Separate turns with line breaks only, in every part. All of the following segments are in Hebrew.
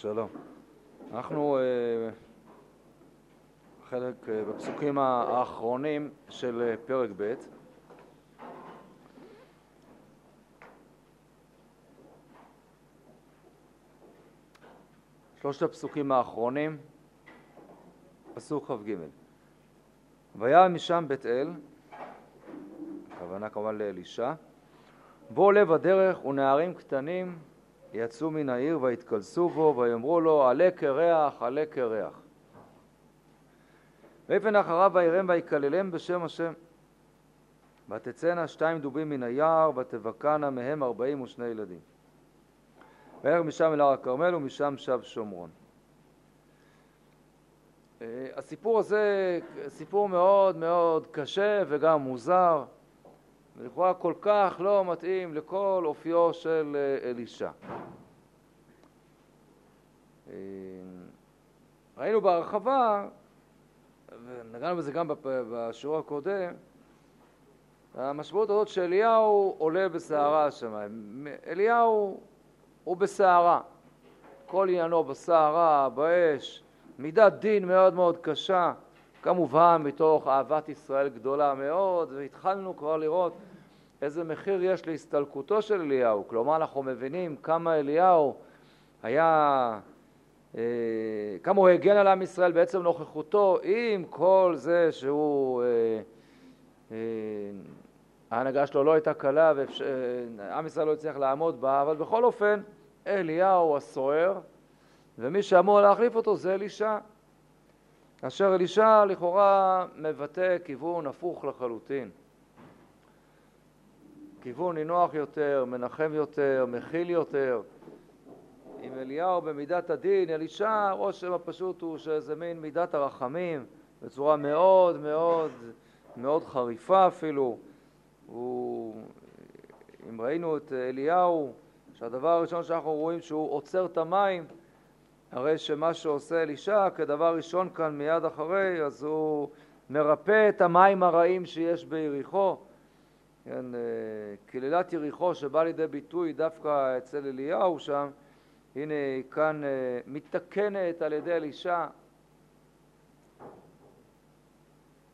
שלום. אנחנו uh, חלק uh, בפסוקים האחרונים של uh, פרק ב'. שלושת הפסוקים האחרונים, פסוק כ"ג. וירא משם בית אל, הכוונה כמובן לאלישע, בוא לב הדרך ונערים קטנים יצאו מן העיר ויתכלסו בו ויאמרו לו עלה קרח עלה קרח. ויפן אחריו וירם ויקללם בשם השם. ותצאנה שתיים דובים מן היער ותבקענה מהם ארבעים ושני ילדים. וילך משם אל הר הכרמל ומשם שב שומרון. אה, הסיפור הזה סיפור מאוד מאוד קשה וגם מוזר ולכאורה כל כך לא מתאים לכל אופיו של אה, אלישע. אה, ראינו בהרחבה, ונגענו בזה גם בשיעור הקודם, המשמעות הזאת שאליהו עולה בסערה השמיים. אליהו הוא בסערה. כל עניינו בסערה, באש, מידת דין מאוד מאוד קשה, כמובן מתוך אהבת ישראל גדולה מאוד, והתחלנו כבר לראות איזה מחיר יש להסתלקותו של אליהו. כלומר, אנחנו מבינים כמה אליהו היה, אה, כמה הוא הגן על עם ישראל בעצם נוכחותו, עם כל זה שהוא, אה, אה, ההנהגה שלו לא הייתה קלה ועם ישראל לא הצליח לעמוד בה, אבל בכל אופן, אליהו הסוער, ומי שאמור להחליף אותו זה אלישע. אשר אלישע לכאורה מבטא כיוון הפוך לחלוטין. כיוון נינוח יותר, מנחם יותר, מכיל יותר. עם אליהו במידת הדין, אלישע, הרושם הפשוט הוא שזה מין מידת הרחמים בצורה מאוד מאוד מאוד חריפה אפילו. הוא, אם ראינו את אליהו, שהדבר הראשון שאנחנו רואים שהוא עוצר את המים, הרי שמה שעושה אלישע כדבר ראשון כאן מיד אחרי, אז הוא מרפא את המים הרעים שיש ביריחו. כן, אה, קללת יריחו שבאה לידי ביטוי דווקא אצל אליהו שם, הנה היא כאן אה, מתתקנת על ידי אלישע.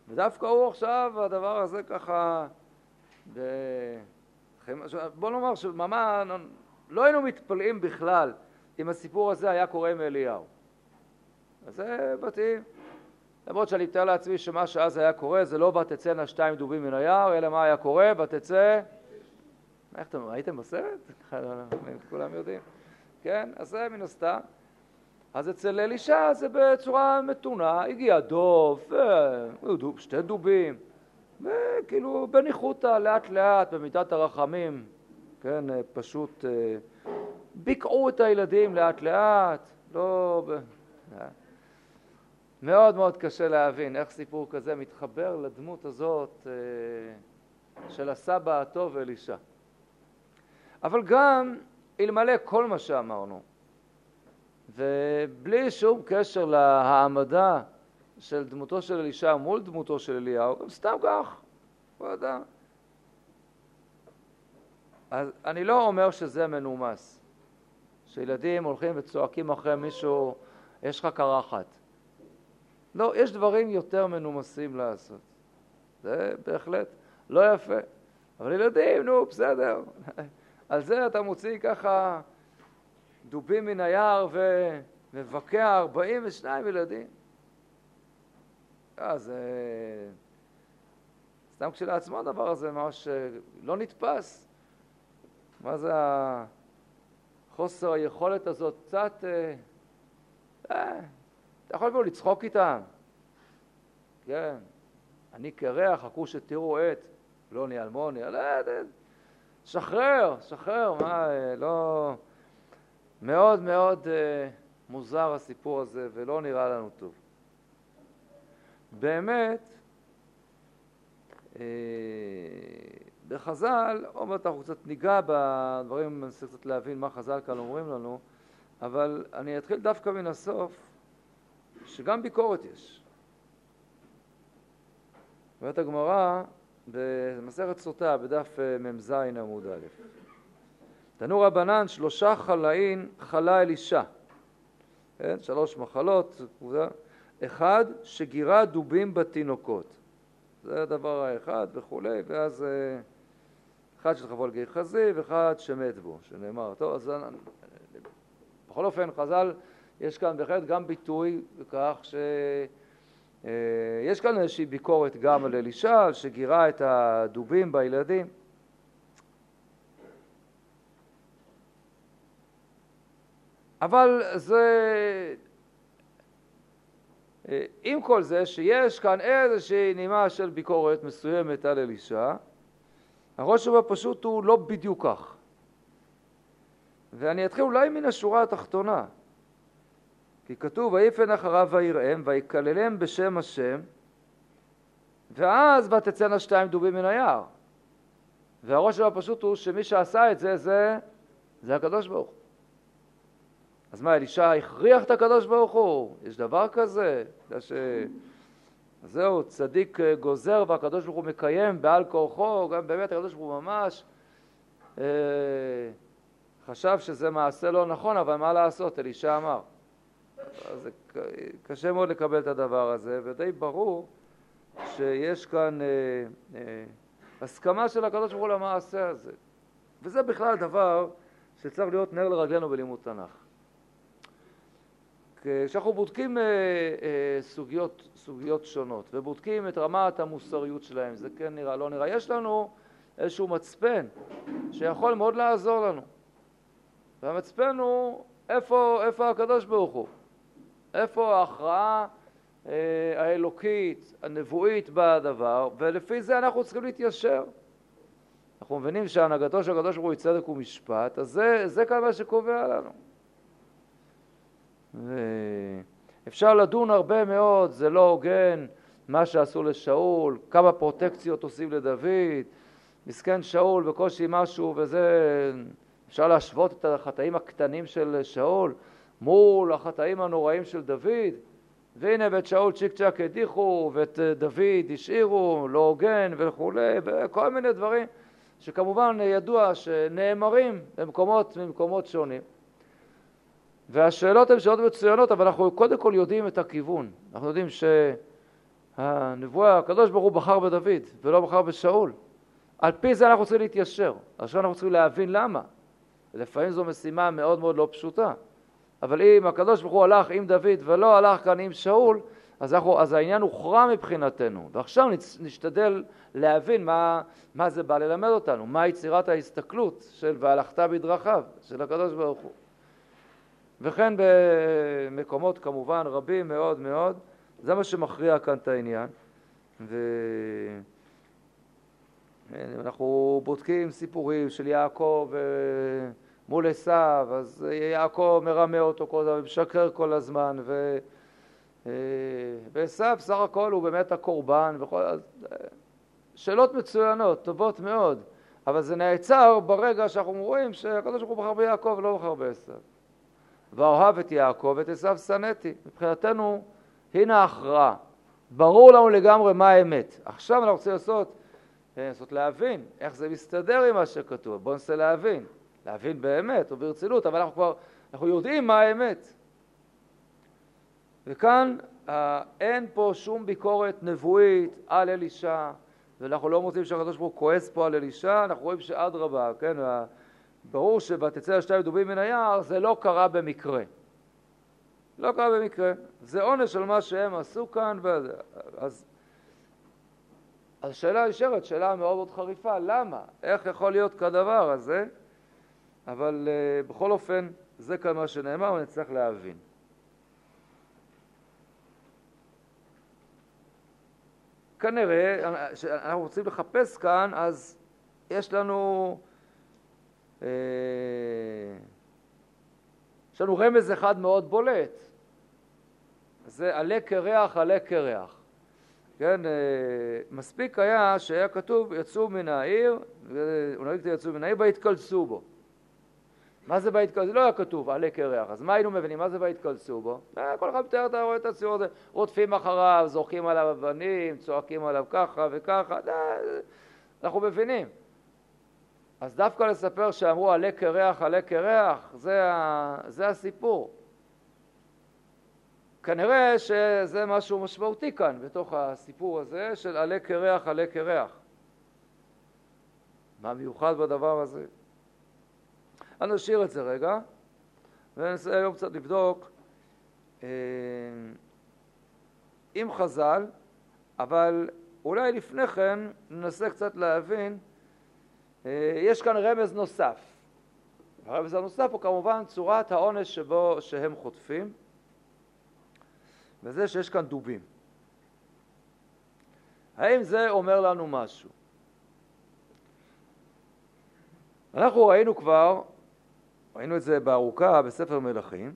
ודווקא הוא עכשיו, הדבר הזה ככה, ב... בוא נאמר שממש לא היינו מתפלאים בכלל אם הסיפור הזה היה קורה עם אליהו. אז זה מתאים. למרות שאני מתאר לעצמי שמה שאז היה קורה זה לא ותצאנה שתיים דובים מן היער, אלא מה היה קורה? ותצא... איך אתם, ראיתם בסרט? כולם יודעים. כן? אז זה מן הסתם. אז אצל אלישע זה בצורה מתונה, הגיע דוב, שתי דובים, וכאילו בניחותא, לאט לאט, במידת הרחמים, כן, פשוט אה, ביקעו את הילדים לאט לאט, לא... מאוד מאוד קשה להבין איך סיפור כזה מתחבר לדמות הזאת אה, של הסבא הטוב אלישע. אבל גם אלמלא כל מה שאמרנו, ובלי שום קשר להעמדה של דמותו של אלישע מול דמותו של אליהו, גם סתם כך, לא יודע. אז אני לא אומר שזה מנומס, שילדים הולכים וצועקים אחרי מישהו, יש לך קרחת. לא, יש דברים יותר מנומסים לעשות. זה בהחלט לא יפה. אבל ילדים, נו, בסדר. על זה אתה מוציא ככה דובים מן היער ומבקע 42 ילדים. אז אה, סתם כשלעצמו הדבר הזה ממש אה, לא נתפס. מה זה חוסר היכולת הזאת? קצת... אה, אתה יכול אפילו לצחוק איתם. כן, אני קרח, חכו שתראו את פלוני אלמוני, לא, שחרר, שחרר, מה, לא... מאוד מאוד אה, מוזר הסיפור הזה ולא נראה לנו טוב. באמת, אה, בחז"ל, עוד מעט אנחנו קצת ניגע בדברים, ננסה קצת להבין מה חז"ל כאן אומרים לנו, אבל אני אתחיל דווקא מן הסוף, שגם ביקורת יש. אומרת הגמרא במסכת סוטה בדף אה, מ"ז עמוד א' תנו רבנן שלושה חלאין חלה אלישע כן? שלוש מחלות, אחד, שגירה דובים בתינוקות. זה הדבר האחד וכולי, ואז אה, אחד שתחבול גיא חזי ואחד שמת בו, שנאמר. טוב, אז בכל אופן, חז"ל, יש כאן בהחלט גם ביטוי בכך ש... אה, כאן איזושהי ביקורת גם על אלישע, שגירה את הדובים בילדים. אבל זה, אה, עם כל זה שיש כאן איזושהי נימה של ביקורת מסוימת על אלישע, הראש שלו פשוט הוא לא בדיוק כך. ואני אתחיל אולי מן השורה התחתונה. כי כתוב, ויפן אחריו ויראם, ויקללם בשם השם, ואז ותצאנה שתיים דובים מן היער. והראש שלו הפשוט הוא שמי שעשה את זה, זה, זה הקדוש ברוך. אז מה, אלישע הכריח את הקדוש ברוך הוא? יש דבר כזה? ש... זהו, צדיק אה, גוזר והקדוש ברוך הוא מקיים בעל כורחו, גם באמת הקדוש ברוך הוא ממש אה, חשב שזה מעשה לא נכון, אבל מה לעשות, אלישע אמר. אז קשה מאוד לקבל את הדבר הזה, ודי ברור שיש כאן אה, אה, הסכמה של הקדוש ברוך הוא למעשה הזה. וזה בכלל דבר שצריך להיות נר לרגלינו בלימוד תנ"ך. כשאנחנו בודקים אה, אה, סוגיות, סוגיות שונות ובודקים את רמת המוסריות שלהם, זה כן נראה, לא נראה, יש לנו איזשהו מצפן שיכול מאוד לעזור לנו. והמצפן הוא איפה, איפה הקדוש ברוך הוא, איפה ההכרעה אה, האלוקית, הנבואית בדבר, ולפי זה אנחנו צריכים להתיישר. אנחנו מבינים שהנהגתו של הקדוש ברוך הוא צדק ומשפט, אז זה, זה כאן מה שקובע לנו. אפשר לדון הרבה מאוד, זה לא הוגן מה שעשו לשאול, כמה פרוטקציות עושים לדוד, מסכן שאול בקושי משהו וזה, אפשר להשוות את החטאים הקטנים של שאול מול החטאים הנוראים של דוד, והנה ואת שאול צ'יק צ'אק הדיחו ואת דוד השאירו, לא הוגן וכולי, וכל מיני דברים שכמובן ידוע שנאמרים במקומות, במקומות שונים. והשאלות הן שאלות מצוינות, אבל אנחנו קודם כל יודעים את הכיוון. אנחנו יודעים שהנבואה, הקדוש ברוך הוא בחר בדוד ולא בחר בשאול. על פי זה אנחנו צריכים להתיישר. עכשיו אנחנו צריכים להבין למה. לפעמים זו משימה מאוד מאוד לא פשוטה. אבל אם הקדוש ברוך הוא הלך עם דוד ולא הלך כאן עם שאול, אז, אנחנו, אז העניין הוכרע מבחינתנו. ועכשיו נשתדל להבין מה, מה זה בא ללמד אותנו, מה יצירת ההסתכלות של והלכת בדרכיו של הקדוש ברוך הוא. וכן במקומות כמובן רבים מאוד מאוד, זה מה שמכריע כאן את העניין. ואנחנו בודקים סיפורים של יעקב אה, מול עשיו, אז יעקב מרמה אותו כל הזמן ומשקר כל הזמן, ו... אה, ועשיו סך הכל הוא באמת הקורבן, וכל... שאלות מצוינות, טובות מאוד, אבל זה נעצר ברגע שאנחנו רואים שהקדוש ברוך הוא בחר ביעקב ולא בחר בעשיו. ואוהב את יעקב ואת עשיו שנאתי. מבחינתנו, הנה ההכרעה. ברור לנו לגמרי מה האמת. עכשיו אנחנו רוצים לעשות, אה, לנסות להבין איך זה מסתדר עם מה שכתוב. בואו ננסה להבין. להבין באמת וברצינות, אבל אנחנו כבר, אנחנו יודעים מה האמת. וכאן אה, אין פה שום ביקורת נבואית על אלישע, ואנחנו לא מוצאים שהקדוש ברוך הוא כועס פה על אלישע, אנחנו רואים שאדרבה, כן, ברור ש"ותצא השתיים דובים מן היער" זה לא קרה במקרה. לא קרה במקרה. זה עונש על מה שהם עשו כאן. ו... אז השאלה נשארת, שאלה מאוד מאוד חריפה, למה? איך יכול להיות כדבר הזה? אבל uh, בכל אופן, זה כאן מה שנאמר, ונצטרך להבין. כנראה, אנחנו רוצים לחפש כאן, אז יש לנו אה, יש לנו רמז אחד מאוד בולט, זה עלה קרח, עלה קרח. כן, אה, מספיק היה שהיה כתוב יצאו מן העיר, הוא נגיד יצאו מן העיר והתקלצו בו. מה זה בהתקלצו? לא היה כתוב עלה קרח, אז מה היינו מבינים? מה זה בהתקלצו בו? אה, כל אחד מתאר, אתה רואה את הציור הזה, רודפים אחריו, זורקים עליו אבנים, צועקים עליו ככה וככה, אנחנו מבינים. אז דווקא לספר שאמרו עלה קרח, עלה קרח, זה, ה... זה הסיפור. כנראה שזה משהו משמעותי כאן, בתוך הסיפור הזה של עלה קרח, עלה קרח. מה מיוחד בדבר הזה? אז נשאיר את זה רגע, וננסה היום קצת לבדוק אה, עם חז"ל, אבל אולי לפני כן ננסה קצת להבין, אה, יש כאן רמז נוסף. הרמז הנוסף הוא כמובן צורת העונש שבו שהם חוטפים, וזה שיש כאן דובים. האם זה אומר לנו משהו? אנחנו ראינו כבר, ראינו את זה בארוכה בספר מלכים,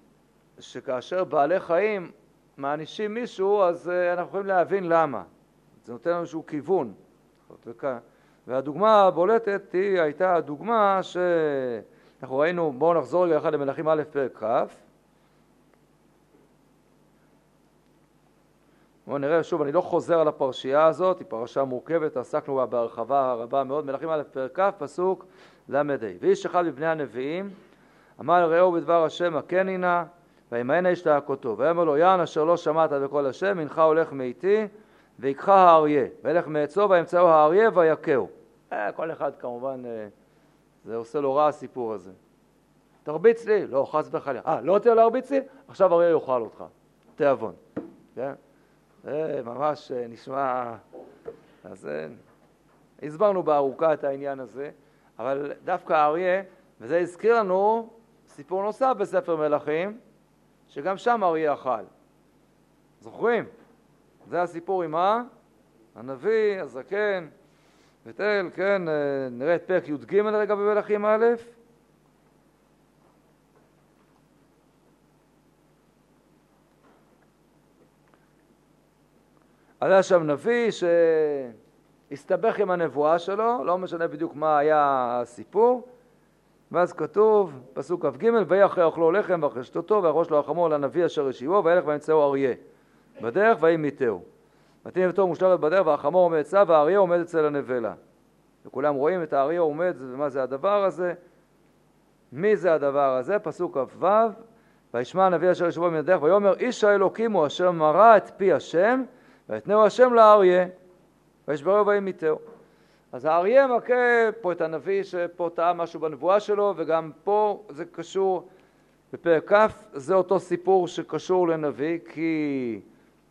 שכאשר בעלי חיים מענישים מישהו, אז אה, אנחנו יכולים להבין למה. זה נותן לנו איזשהו כיוון. והדוגמה הבולטת היא הייתה הדוגמה שאנחנו ראינו, בואו נחזור רגע אחד למלכים א' פרק כ'. בואו נראה שוב, אני לא חוזר על הפרשייה הזאת, היא פרשה מורכבת, עסקנו בה בהרחבה רבה מאוד, מלכים א' פרק כ', פסוק ל"ה: ואיש אחד מבני הנביאים אמר לרעהו בדבר השם הכני נא וימאנה השתעקותו ויאמר לו יען אשר לא שמעת בקול השם הנך הולך מאיתי ויקחה האריה וילך מעצו וימצאו האריה ויכהו אה, כל אחד כמובן אה, זה עושה לו רע הסיפור הזה תרביץ לי? לא, חס וחלילה. אה, לא רוצה להרביץ לי? עכשיו אריה יאכל אותך. תיאבון. כן? זה ממש אה, נשמע... אז הסברנו בארוכה את העניין הזה, אבל דווקא האריה, וזה הזכיר לנו סיפור נוסף בספר מלכים, שגם שם אריה אכל. זוכרים? זה הסיפור עם מה? הנביא, הזקן, בית אל, כן, אה, נראה את פרק י"ג רגע במלכים א', היה שם נביא שהסתבך עם הנבואה שלו, לא משנה בדיוק מה היה הסיפור, ואז כתוב, פסוק כ"ג, ויהי אחרי אוכלו לחם ואחרי שתותו ויחרוש לו החמור לנביא אשר השיבו וילך וימצאו אריה בדרך ויהי מיתהו. ותהי ביתו מושלמת בדרך והחמור עומד אצלה והאריה עומד אצל הנבלה. וכולם רואים את האריה עומד, ומה זה הדבר הזה? מי זה הדבר הזה? פסוק כ"ו וישמע הנביא אשר ישבו מן הדרך ויאמר איש האלוקים הוא אשר מרא את פי השם ויתנהו השם לאריה וישברו וימיתהו. אז האריה מכה פה את הנביא שפה טעה משהו בנבואה שלו וגם פה זה קשור בפרק כ' זה אותו סיפור שקשור לנביא כי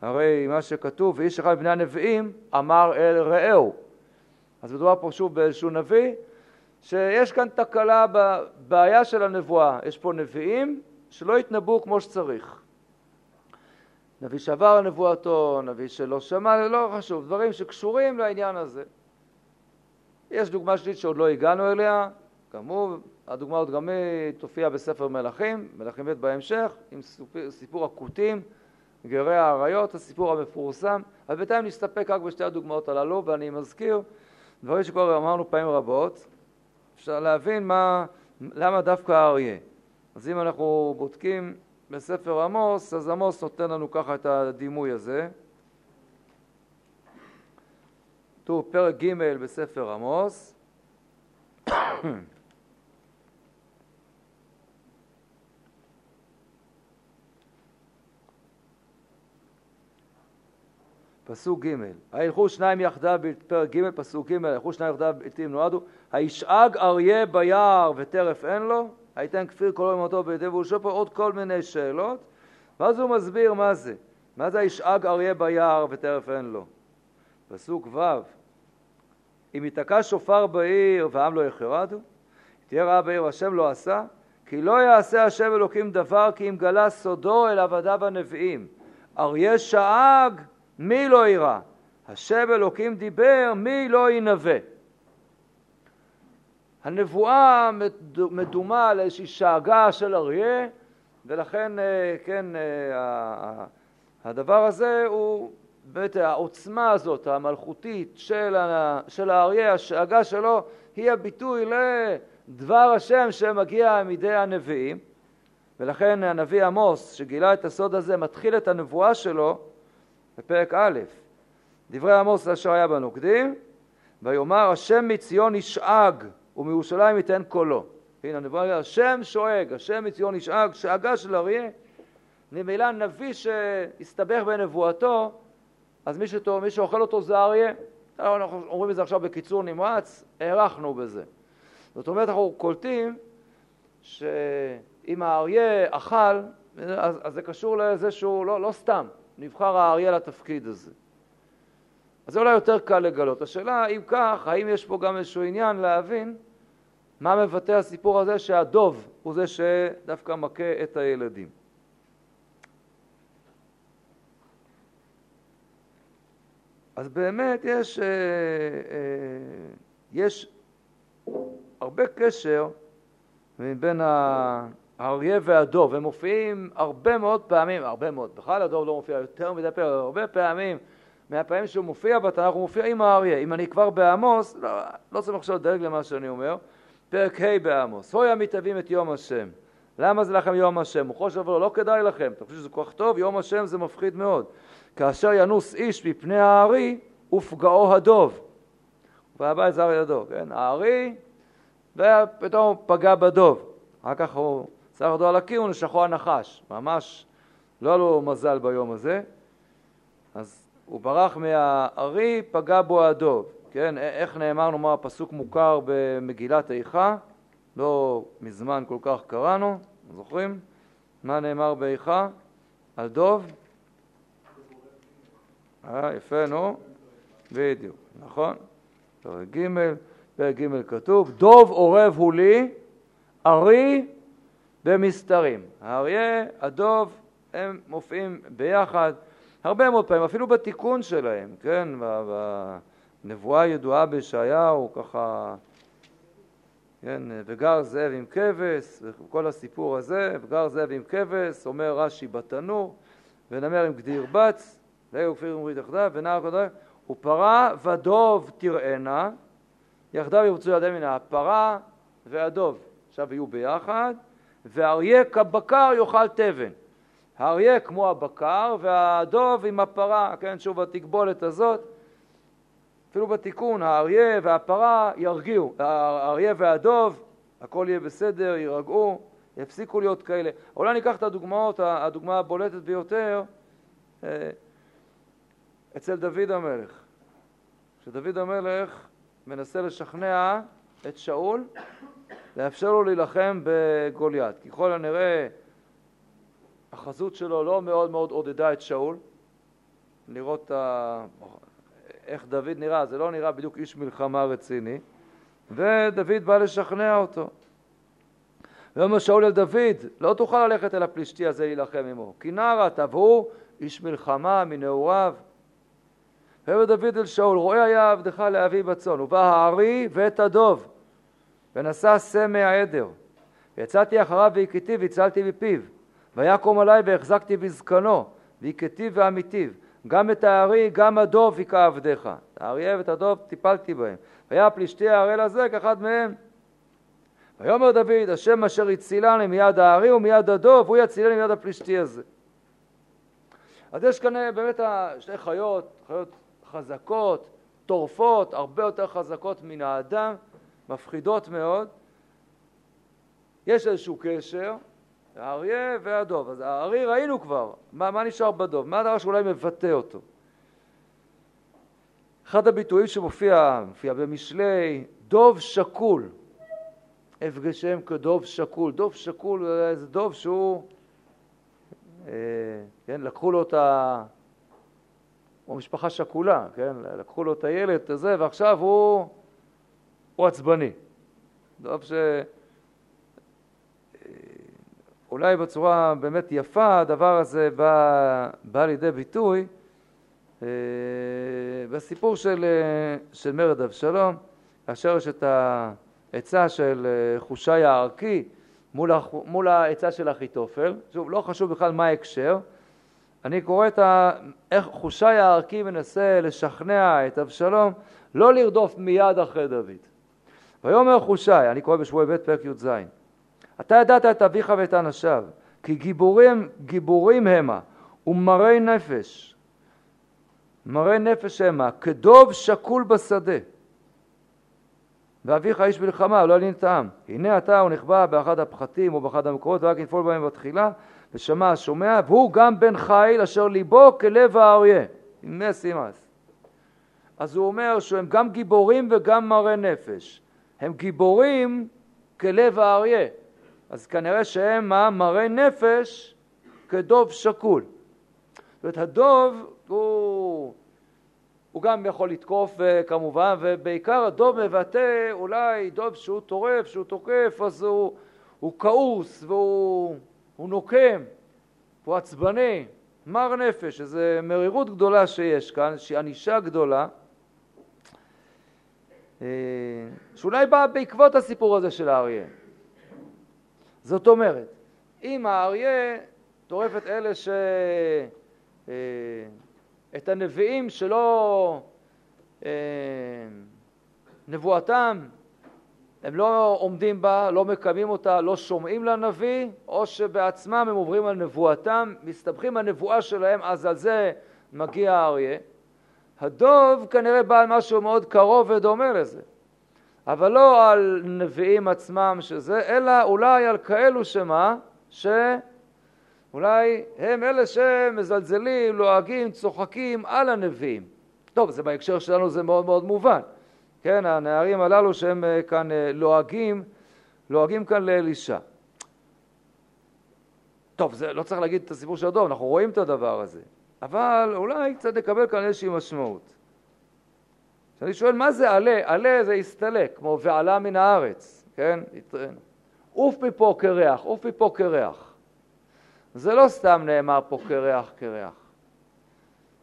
הרי מה שכתוב ואיש אחד מבני הנביאים אמר אל רעהו אז מדובר פה שוב באיזשהו נביא שיש כאן תקלה בבעיה של הנבואה. יש פה נביאים שלא התנבאו כמו שצריך. נביא שעבר על נבואתו, נביא שלא שמע, לא חשוב, דברים שקשורים לעניין הזה. יש דוגמה שלישית שעוד לא הגענו אליה, כאמור, הדוגמה עוד גם היא תופיע בספר מלכים, מלכים ב' בהמשך, עם סיפור, הכותים, גרי האריות, הסיפור המפורסם, אבל בינתיים נסתפק רק בשתי הדוגמאות הללו, ואני מזכיר דברים שכבר אמרנו פעמים רבות, אפשר להבין מה, למה דווקא האריה. אז אם אנחנו בודקים בספר עמוס, אז עמוס נותן לנו ככה את הדימוי הזה. כתוב פרק ג' בספר עמוס. פסוק ג' הילכו שניים יחדיו, פרק ג', פסוק ג', הילכו שניים יחדיו בלתי נועדו, הישאג אריה ביער וטרף אין לו, הייתן כפיר כל יום אותו בידי והוא פה עוד כל מיני שאלות, ואז הוא מסביר מה זה. מה זה הישאג אריה ביער וטרף אין לו? פסוק ו' אם ייתקע שופר בעיר והעם לא יחרדו, תהיה רעה בעיר והשם לא עשה, כי לא יעשה השם אלוקים דבר כי אם גלה סודו אל עבדיו הנביאים. אריה שאג, מי לא יירא? השם אלוקים דיבר, מי לא ינבא? הנבואה מדומה לאיזושהי שאגה של אריה, ולכן, אה, כן, אה, הדבר הזה הוא באמת העוצמה הזאת, המלכותית של, של האריה, השאגה שלו, היא הביטוי לדבר השם שמגיע מידי הנביאים, ולכן הנביא עמוס, שגילה את הסוד הזה, מתחיל את הנבואה שלו בפרק א', דברי עמוס אשר היה בנוקדים, ויאמר השם מציון ישאג ומירושלים ייתן קולו. הנה, הנבואה, השם שואג, השם מציון ישאג, שאגה של אריה, ממילא נביא שהסתבך בנבואתו, אז מי, שתו, מי שאוכל אותו זה אריה. אנחנו אומרים את זה עכשיו בקיצור נמרץ, הארכנו בזה. זאת אומרת, אנחנו קולטים שאם האריה אכל, אז, אז זה קשור לזה שהוא לא, לא סתם נבחר האריה לתפקיד הזה. אז זה אולי יותר קל לגלות. השאלה, אם כך, האם יש פה גם איזשהו עניין להבין מה מבטא הסיפור הזה שהדוב הוא זה שדווקא מכה את הילדים. אז באמת יש, אה, אה, יש הרבה קשר בין האריה והדוב, הם מופיעים הרבה מאוד פעמים, הרבה מאוד, בכלל הדוב לא מופיע יותר מדי פעמים, הרבה פעמים, מהפעמים שהוא מופיע בתנ"ך הוא מופיע עם האריה. אם אני כבר בעמוס, לא, לא צריך עכשיו לדרג למה שאני אומר, פרק ה' בעמוס, הוי המתאבים את יום השם. למה זה לכם יום השם? הוא חושב לו, לא כדאי לכם, אתה חושב שזה כל כך טוב? יום השם זה מפחיד מאוד. כאשר ינוס איש מפני הארי ופגעו הדוב. והבא את זר ידו, כן? הארי, ופתאום הוא פגע בדוב. אחר כך הוא שם ידו על הקיר ונשכו הנחש. ממש לא היה לו מזל ביום הזה. אז הוא ברח מהארי, פגע בו הדוב. כן, איך נאמר, נאמר, הפסוק מוכר במגילת איכה, לא מזמן כל כך קראנו, זוכרים? מה נאמר באיכה? על דוב? אה, יפה, נו. בדיוק, נכון. פרק ג', פרק ג' כתוב, דוב עורב הוא לי, ארי במסתרים. האריה, הדוב, הם מופיעים ביחד הרבה מאוד פעמים, אפילו בתיקון שלהם, כן, בנבואה הידועה בישעיהו, ככה, כן, וגר זאב עם כבש, וכל הסיפור הזה, וגר זאב עם כבש, אומר רש"י בתנור, ונמר עם גדיר בץ, ויהיו כפיר ומרית יחדיו, ונער קודם, ופרה ודוב תראינה, יחדיו ירצו ידי מן הפרה והדוב, עכשיו יהיו ביחד, ואריה כבקר יאכל תבן. האריה כמו הבקר והדוב עם הפרה, כן, שוב התגבולת הזאת, אפילו בתיקון, האריה והפרה ירגיעו, האריה והדוב, הכל יהיה בסדר, יירגעו, יפסיקו להיות כאלה. אולי ניקח את הדוגמאות, הדוגמה הבולטת ביותר, אה, אצל דוד המלך. כשדוד המלך מנסה לשכנע את שאול לאפשר לו להילחם בגוליית. ככל הנראה החזות שלו לא מאוד מאוד עודדה את שאול, לראות ה... איך דוד נראה, זה לא נראה בדיוק איש מלחמה רציני, ודוד בא לשכנע אותו. ואומר שאול אל דוד, לא תוכל ללכת אל הפלישתי הזה להילחם עמו, כי נער אתה והוא איש מלחמה מנעוריו, ויאמר דוד אל שאול, רואה היה עבדך לאבי בצאן, ובא הארי ואת הדוב, ונשא סמא העדר. ויצאתי אחריו והכיתיו והצלתי מפיו. ויקום עלי והחזקתי בזקנו, והכיתיו ועמיתיו. גם את הארי, גם הדוב היכה עבדיך. האריה ואת הדוב טיפלתי בהם. והיה פלישתי הערל הזה כאחד מהם. ויאמר דוד, השם אשר הצילני מיד הארי ומיד הדוב, הוא יצילני מיד הפלישתי הזה. אז יש כאן באמת שתי חיות, חיות חזקות, טורפות, הרבה יותר חזקות מן האדם, מפחידות מאוד. יש איזשהו קשר, האריה והדוב. אז הארי ראינו כבר, מה, מה נשאר בדוב? מה הדבר שאולי מבטא אותו? אחד הביטויים שמופיע, מופיע במשלי, דוב שקול. הפגשם כדוב שקול. דוב שקול זה דוב שהוא, אה, כן, לקחו לו את ה... הוא משפחה שכולה, כן? לקחו לו את הילד הזה, ועכשיו הוא, הוא עצבני. טוב ש... אולי בצורה באמת יפה הדבר הזה בא, בא לידי ביטוי אה, בסיפור של, אה, של מרד אבשלום, כאשר יש את העצה של אה, חושי הערכי מול, מול העצה של אחיתופל, שוב, לא חשוב בכלל מה ההקשר, אני קורא את ה... איך חושי הערכי מנסה לשכנע את אבשלום לא לרדוף מיד אחרי דוד. ויאמר חושי, אני קורא בשבועי ב' פרק י"ז, אתה ידעת את אביך ואת אנשיו, כי גיבורים, גיבורים המה, ומרי נפש, מרי נפש המה, כדוב שקול בשדה. ואביך איש מלחמה, לא ילין את העם. הנה אתה הוא נחבא באחד הפחתים או באחד המקורות, ורק ינפול בהם בתחילה, ושמע שומע, והוא גם בן חיל אשר ליבו כלב האריה, מס אימס. אז הוא אומר שהם גם גיבורים וגם מרי נפש. הם גיבורים כלב האריה. אז כנראה שהם מה? מרי נפש כדוב שקול. זאת אומרת, הדוב הוא, הוא גם יכול לתקוף אה, כמובן, ובעיקר הדוב מבטא אולי דוב שהוא טורף, שהוא תוקף, אז הוא, הוא כעוס והוא נוקם, הוא עצבני, מר נפש, איזו מרירות גדולה שיש כאן, איזושהי ענישה גדולה, אה, שאולי באה בעקבות הסיפור הזה של האריה. זאת אומרת, אם האריה טורף את אלה ש... אה, את הנביאים שלא אה, נבואתם, הם לא עומדים בה, לא מקיימים אותה, לא שומעים לנביא, או שבעצמם הם עוברים על נבואתם, מסתבכים הנבואה שלהם, אז על זה מגיע האריה. הדוב כנראה בא על משהו מאוד קרוב ודומה לזה. אבל לא על נביאים עצמם שזה, אלא אולי על כאלו שמה? שאולי הם אלה שמזלזלים, לועגים, צוחקים על הנביאים. טוב, זה בהקשר שלנו זה מאוד מאוד מובן. כן, הנערים הללו שהם אה, כאן אה, לועגים, לועגים כאן לאלישע. טוב, זה לא צריך להגיד את הסיפור של הדוב, אנחנו רואים את הדבר הזה. אבל אולי קצת נקבל כאן איזושהי משמעות. כשאני שואל מה זה עלה, עלה זה הסתלק, כמו ועלה מן הארץ, כן? עוף מפה קרח, עוף מפה קרח. זה לא סתם נאמר פה קרח קרח,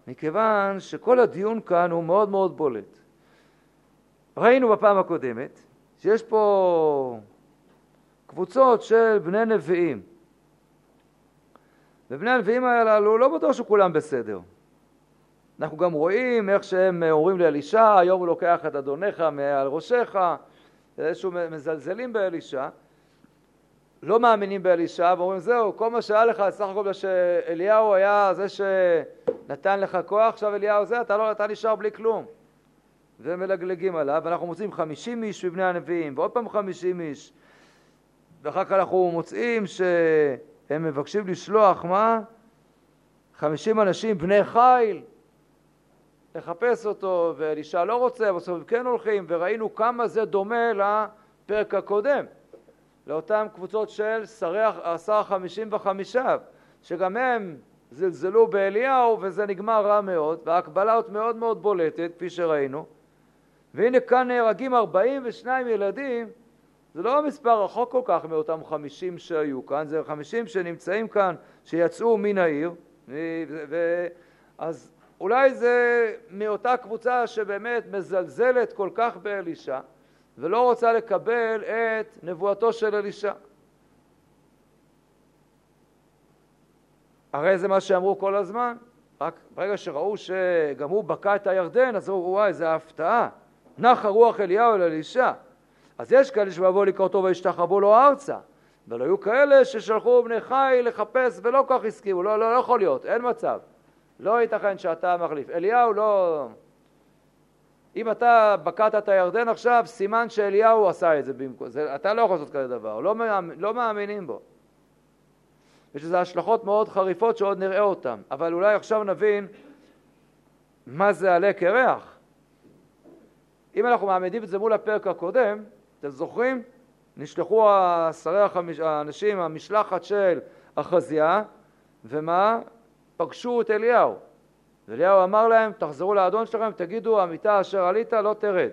מכיוון שכל הדיון כאן הוא מאוד מאוד בולט. ראינו בפעם הקודמת שיש פה קבוצות של בני נביאים. ובני הנביאים הללו לא בטוח שכולם בסדר. אנחנו גם רואים איך שהם אומרים לאלישע, היום הוא לוקח את אדונך מעל ראשך, איזשהו מזלזלים באלישע, לא מאמינים באלישע ואומרים זהו, כל מה שהיה לך סך הכל שאליהו היה זה שנתן לך כוח, עכשיו אליהו זה, אתה, לא, אתה נשאר בלי כלום. ומלגלגים עליו, ואנחנו מוצאים חמישים איש מבני הנביאים, ועוד פעם חמישים איש, ואחר כך אנחנו מוצאים שהם מבקשים לשלוח, מה? חמישים אנשים בני חיל, לחפש אותו, ואלישע לא רוצה, בסוף הם כן הולכים, וראינו כמה זה דומה לפרק הקודם, לאותן קבוצות של שרי עשר חמישים וחמישה, שגם הם זלזלו באליהו, וזה נגמר רע מאוד, וההקבלה עוד מאוד מאוד בולטת, כפי שראינו. והנה כאן נהרגים 42 ילדים, זה לא מספר רחוק כל כך מאותם 50 שהיו כאן, זה 50 שנמצאים כאן, שיצאו מן העיר. אז אולי זה מאותה קבוצה שבאמת מזלזלת כל כך באלישע ולא רוצה לקבל את נבואתו של אלישע. הרי זה מה שאמרו כל הזמן, רק ברגע שראו שגם הוא בקע את הירדן, אז אמרו, וואי, זה הפתעה. נחה רוח אליהו אל אלישע. אז יש כאלה שבאו לקראתו וישתחוו לו ארצה, אבל היו כאלה ששלחו בני חי לחפש ולא כל כך הסכימו, לא, לא, לא יכול להיות, אין מצב. לא ייתכן שאתה מחליף. אליהו לא... אם אתה בקעת את הירדן עכשיו, סימן שאליהו עשה את זה במקום. זה, אתה לא יכול לעשות כזה דבר, לא, מאמין, לא מאמינים בו. יש לזה השלכות מאוד חריפות שעוד נראה אותן, אבל אולי עכשיו נבין מה זה עלה קרח. אם אנחנו מעמידים את זה מול הפרק הקודם, אתם זוכרים? נשלחו שרי החמיש... האנשים, המשלחת של אחזיה, ומה? פגשו את אליהו. ואליהו אמר להם, תחזרו לאדון שלכם, תגידו, המיטה אשר עלית לא תרד.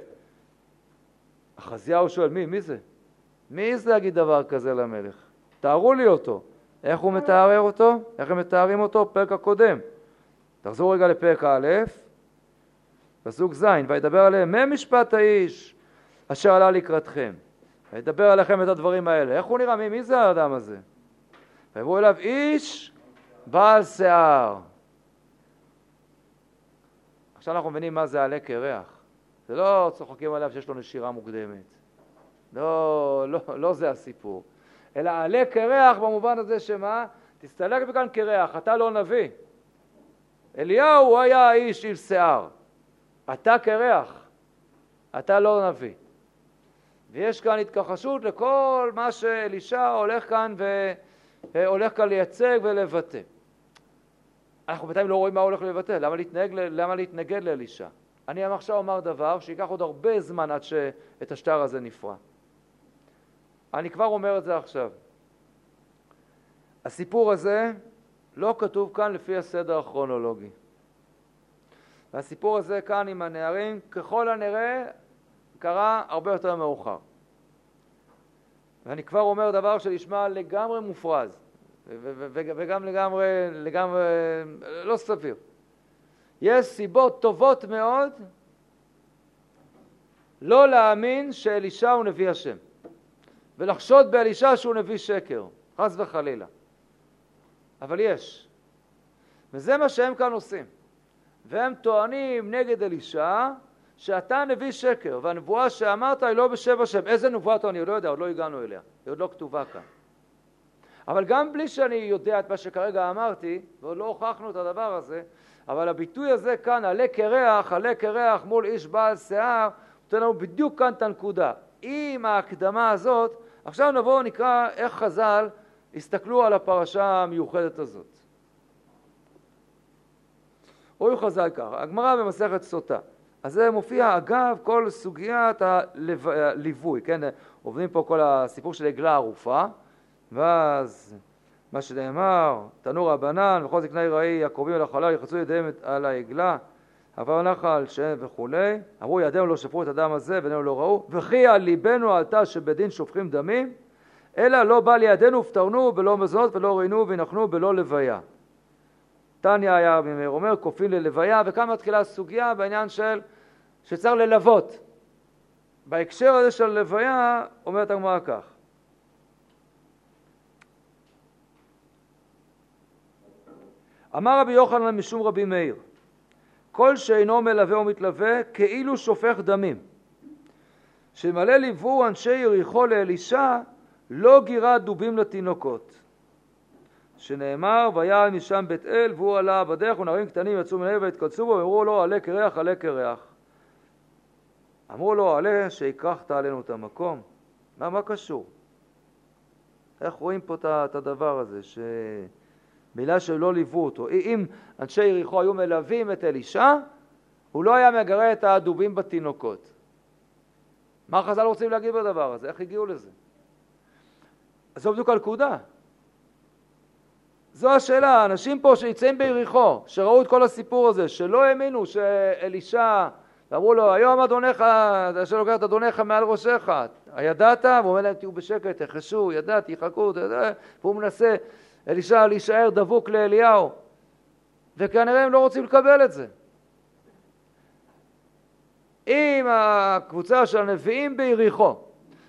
אחזיהו שואל, מי? מי זה? מי העז להגיד דבר כזה למלך? תארו לי אותו. איך הוא מתאר אותו? איך הם מתארים אותו? פרק הקודם. תחזרו רגע לפרק א', פסוק ז', וידבר עליהם, מה משפט האיש אשר עלה לקראתכם? וידבר עליכם את הדברים האלה. איך הוא נראה? מי, מי זה האדם הזה? ויבואו אליו איש בעל שיער. עכשיו אנחנו מבינים מה זה עלה קרח. זה לא צוחקים עליו שיש לו נשירה מוקדמת. לא, לא, לא זה הסיפור. אלא עלה קרח במובן הזה שמה? תסתלק מכאן קרח, אתה לא נביא. אליהו היה האיש עם שיער. אתה קרח, אתה לא נביא. ויש כאן התכחשות לכל מה שאלישע הולך כאן אה, הולך כאן לייצג ולבטא. אנחנו בינתיים לא רואים מה הולך לבטא, למה, להתנהג, למה להתנגד לאלישע? אני עכשיו אומר דבר שייקח עוד הרבה זמן עד שאת השטר הזה נפרע. אני כבר אומר את זה עכשיו. הסיפור הזה לא כתוב כאן לפי הסדר הכרונולוגי. והסיפור הזה כאן עם הנערים, ככל הנראה, קרה הרבה יותר מאוחר. ואני כבר אומר דבר שנשמע לגמרי מופרז, וגם לגמרי, לגמרי לא סביר. יש סיבות טובות מאוד לא להאמין שאלישע הוא נביא השם, ולחשוד באלישע שהוא נביא שקר, חס וחלילה. אבל יש. וזה מה שהם כאן עושים. והם טוענים נגד אלישע שאתה נביא שקר, והנבואה שאמרת היא לא בשם השם. איזה נבואה אתה אני לא יודע, עוד לא הגענו אליה, היא עוד לא כתובה כאן. אבל גם בלי שאני יודע את מה שכרגע אמרתי, ועוד לא הוכחנו את הדבר הזה, אבל הביטוי הזה כאן, עלה קרח, עלה קרח מול איש בעל שיער, נותן לנו בדיוק כאן את הנקודה. עם ההקדמה הזאת, עכשיו נבוא נקרא איך חז"ל הסתכלו על הפרשה המיוחדת הזאת. רואים חז"ל ככה, הגמרא במסכת סוטה. אז זה מופיע אגב כל סוגיית הליווי, כן? עובדים פה כל הסיפור של עגלה ערופה, ואז מה שנאמר, תנור רבנן וכל זקני רעי הקרובים אל החלל יחצו ידיהם על העגלה, עבר נחל שם וכולי, אמרו ידינו לא שפרו את הדם הזה ועינינו לא ראו, וכי על ליבנו עלתה שבדין שופכים דמים, אלא לא בא לידינו ופטרנו בלא מזונות ולא ראינו וינחנו בלא לוויה. תניא היה רבי מאיר אומר כופין ללוויה וכאן מתחילה הסוגיה בעניין של שצריך ללוות. בהקשר הזה של לוויה אומרת הגמרא כך. אמר רבי יוחנן משום רבי מאיר כל שאינו מלווה או מתלווה כאילו שופך דמים. שמלא ליוו אנשי יריחו לאלישע לא גירה דובים לתינוקות שנאמר ויעל משם בית אל והוא עלה בדרך ונערים קטנים יצאו מן העיר והתקדשו בו ואמרו לו עלה קרח עלה קרח אמרו לו עלה שהכרחת עלינו את המקום מה, מה קשור? איך רואים פה את הדבר הזה שמילה שלא ליוו אותו אם אנשי יריחו היו מלווים את אלישע הוא לא היה מגרה את הדובים בתינוקות מה חז"ל רוצים להגיד בדבר הזה? איך הגיעו לזה? אז זו בדיוק הנקודה זו השאלה, אנשים פה שנמצאים ביריחו, שראו את כל הסיפור הזה, שלא האמינו שאלישע, ואמרו לו, היום אדונך, אשר לוקח את אדונך מעל ראשך, הידעת? והוא אומר להם, תהיו בשקט, תחשו, ידעתי, חכו, והוא מנסה, אלישע, להישאר דבוק לאליהו, וכנראה הם לא רוצים לקבל את זה. אם הקבוצה של הנביאים ביריחו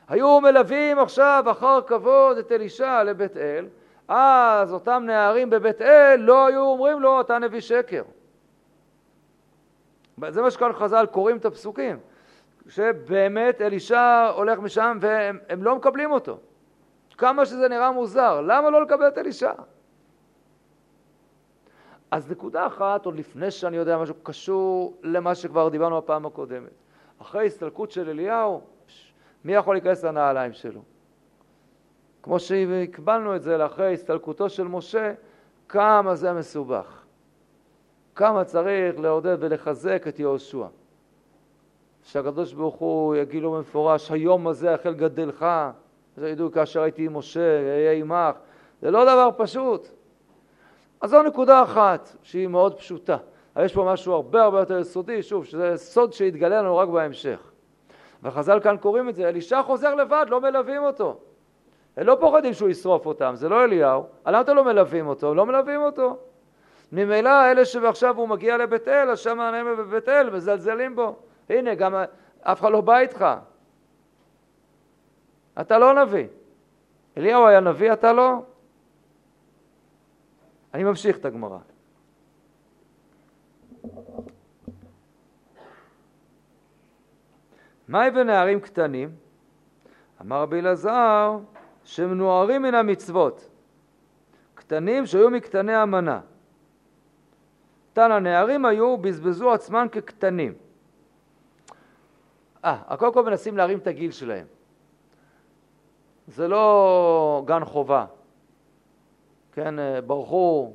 היו מלווים עכשיו אחר כבוד את אלישע לבית אל, אז אותם נערים בבית אל לא היו אומרים לו, אתה נביא שקר. זה מה שכאן חז"ל קוראים את הפסוקים, שבאמת אלישע הולך משם והם לא מקבלים אותו. כמה שזה נראה מוזר, למה לא לקבל את אלישע? אז נקודה אחת, עוד לפני שאני יודע משהו קשור למה שכבר דיברנו בפעם הקודמת. אחרי הסתלקות של אליהו, מי יכול להיכנס לנעליים שלו? כמו שהקבלנו את זה לאחרי הסתלקותו של משה, כמה זה מסובך. כמה צריך לעודד ולחזק את יהושע. שהקדוש ברוך הוא יגיד לו במפורש, היום הזה החל גדלך, שידעו כאשר הייתי עם משה, אהיה עמך. זה לא דבר פשוט. אז זו נקודה אחת שהיא מאוד פשוטה. אבל יש פה משהו הרבה הרבה יותר יסודי, שוב, שזה סוד שיתגלה לנו רק בהמשך. וחז"ל כאן קוראים את זה, אלישע חוזר לבד, לא מלווים אותו. הם לא פוחדים שהוא ישרוף אותם, זה לא אליהו. למה אתם לא מלווים אותו? לא מלווים אותו. ממילא אלה שעכשיו הוא מגיע לבית אל, אז שם הנאמן בבית אל, מזלזלים בו. הנה, גם אף אחד לא בא איתך. אתה לא נביא. אליהו היה נביא, אתה לא? אני ממשיך את הגמרא. מהי בנערים קטנים? אמר רבי אלעזר, שמנוערים מן המצוות, קטנים שהיו מקטני המנה. תנא נערים היו, בזבזו עצמם כקטנים. אה, קודם כל מנסים להרים את הגיל שלהם. זה לא גן חובה. כן, אה, ברחו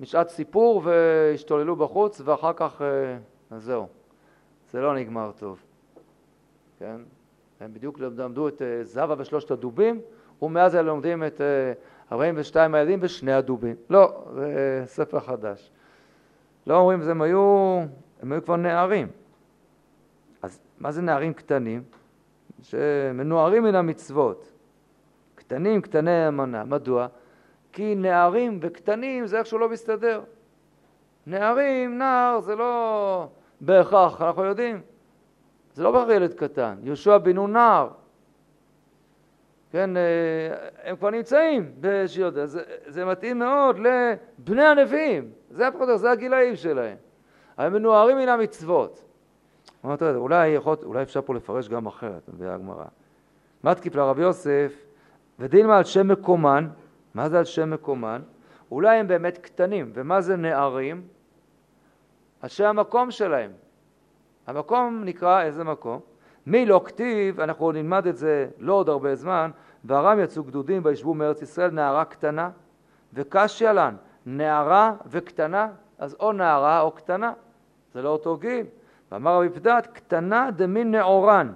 משעת סיפור והשתוללו בחוץ, ואחר כך, אז זהו, זה לא נגמר טוב, כן? הם בדיוק למדו את זהבה ושלושת הדובים, ומאז הם לומדים את 42 הילדים ושני הדובים. לא, זה ספר חדש. לא אומרים, הם היו, הם היו כבר נערים. אז מה זה נערים קטנים? שמנוערים מן המצוות. קטנים, קטני אמנה. מדוע? כי נערים וקטנים זה איכשהו לא מסתדר. נערים, נער, זה לא בהכרח, אנחנו יודעים. זה לא בהכרח ילד קטן. יהושע בן נון נער. כן, אה, הם כבר נמצאים בשיות, זה, זה מתאים מאוד לבני הנביאים, זה הפחות, זה הגילאים שלהם. הם מנוערים מן המצוות. אולי, יכול, אולי אפשר פה לפרש גם אחרת, מביאה הגמרא. מתקיף לרב יוסף, ודילמה על שם מקומן, מה זה על שם מקומן? אולי הם באמת קטנים, ומה זה נערים? על שם המקום שלהם. המקום נקרא איזה מקום? מי לא כתיב, אנחנו נלמד את זה לא עוד הרבה זמן, וארם יצאו גדודים וישבו מארץ ישראל נערה קטנה, וקשיא לן, נערה וקטנה, אז או נערה או קטנה, זה לא אותו גיל. ואמר רבי פדת, קטנה דמין נעורן.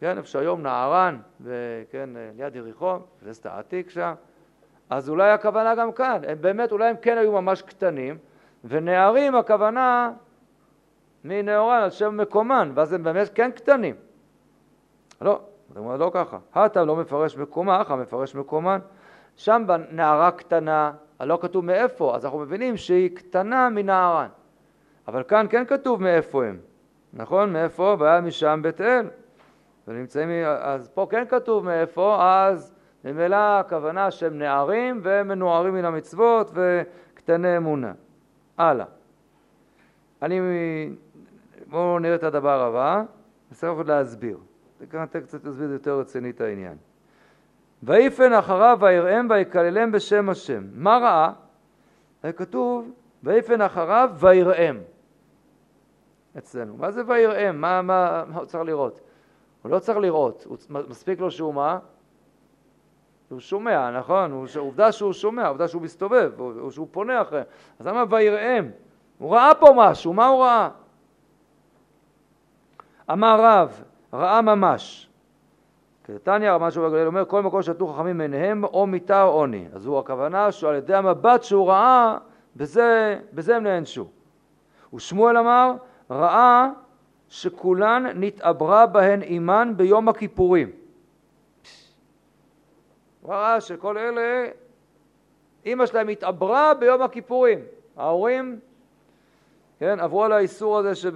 כן, איפה שהיום נערן, וכן, ליד יריחו, כנסת העתיק שם, אז אולי הכוונה גם כאן, הם באמת, אולי הם כן היו ממש קטנים, ונערים הכוונה מנעורן על שם מקומן, ואז הם באמת כן קטנים. לא, זה אומר לא ככה. הטה לא מפרש מקומה, אחא מפרש מקומן. שם בנערה קטנה, לא כתוב מאיפה, אז אנחנו מבינים שהיא קטנה מנערן. אבל כאן כן כתוב מאיפה הם, נכון? מאיפה? והיה משם בית אל. ונמצאים, אז פה כן כתוב מאיפה, אז ממילא הכוונה שהם נערים והם מנוערים מן המצוות וקטני אמונה. הלאה. אני, בואו נראה את הדבר הבא, נצטרך עוד להסביר. כאן אתה קצת תסביר יותר רציני את העניין. ויפן אחריו ויראם ויקללם בשם השם. מה ראה? כתוב ויפן אחריו ויראם. אצלנו. מה זה ויראם? מה, מה, מה הוא צריך לראות? הוא לא צריך לראות, הוא, מספיק לו שהוא מה? הוא שומע, נכון? הוא, עובדה שהוא שומע, עובדה שהוא מסתובב, או שהוא פונה אחרי. אז למה ויראם? הוא ראה פה משהו, מה הוא ראה? אמר רב, ראה ממש. כתניא רבי משהו בגליל אומר, כל מקום שתו חכמים מעיניהם או מיתה או עוני. אז הוא הכוונה שעל ידי המבט שהוא ראה, בזה, בזה הם נענשו. ושמואל אמר, ראה שכולן נתעברה בהן אימן ביום הכיפורים. הוא ראה שכל אלה, אימא שלהם התעברה ביום הכיפורים. ההורים, כן, עברו על האיסור הזה שב...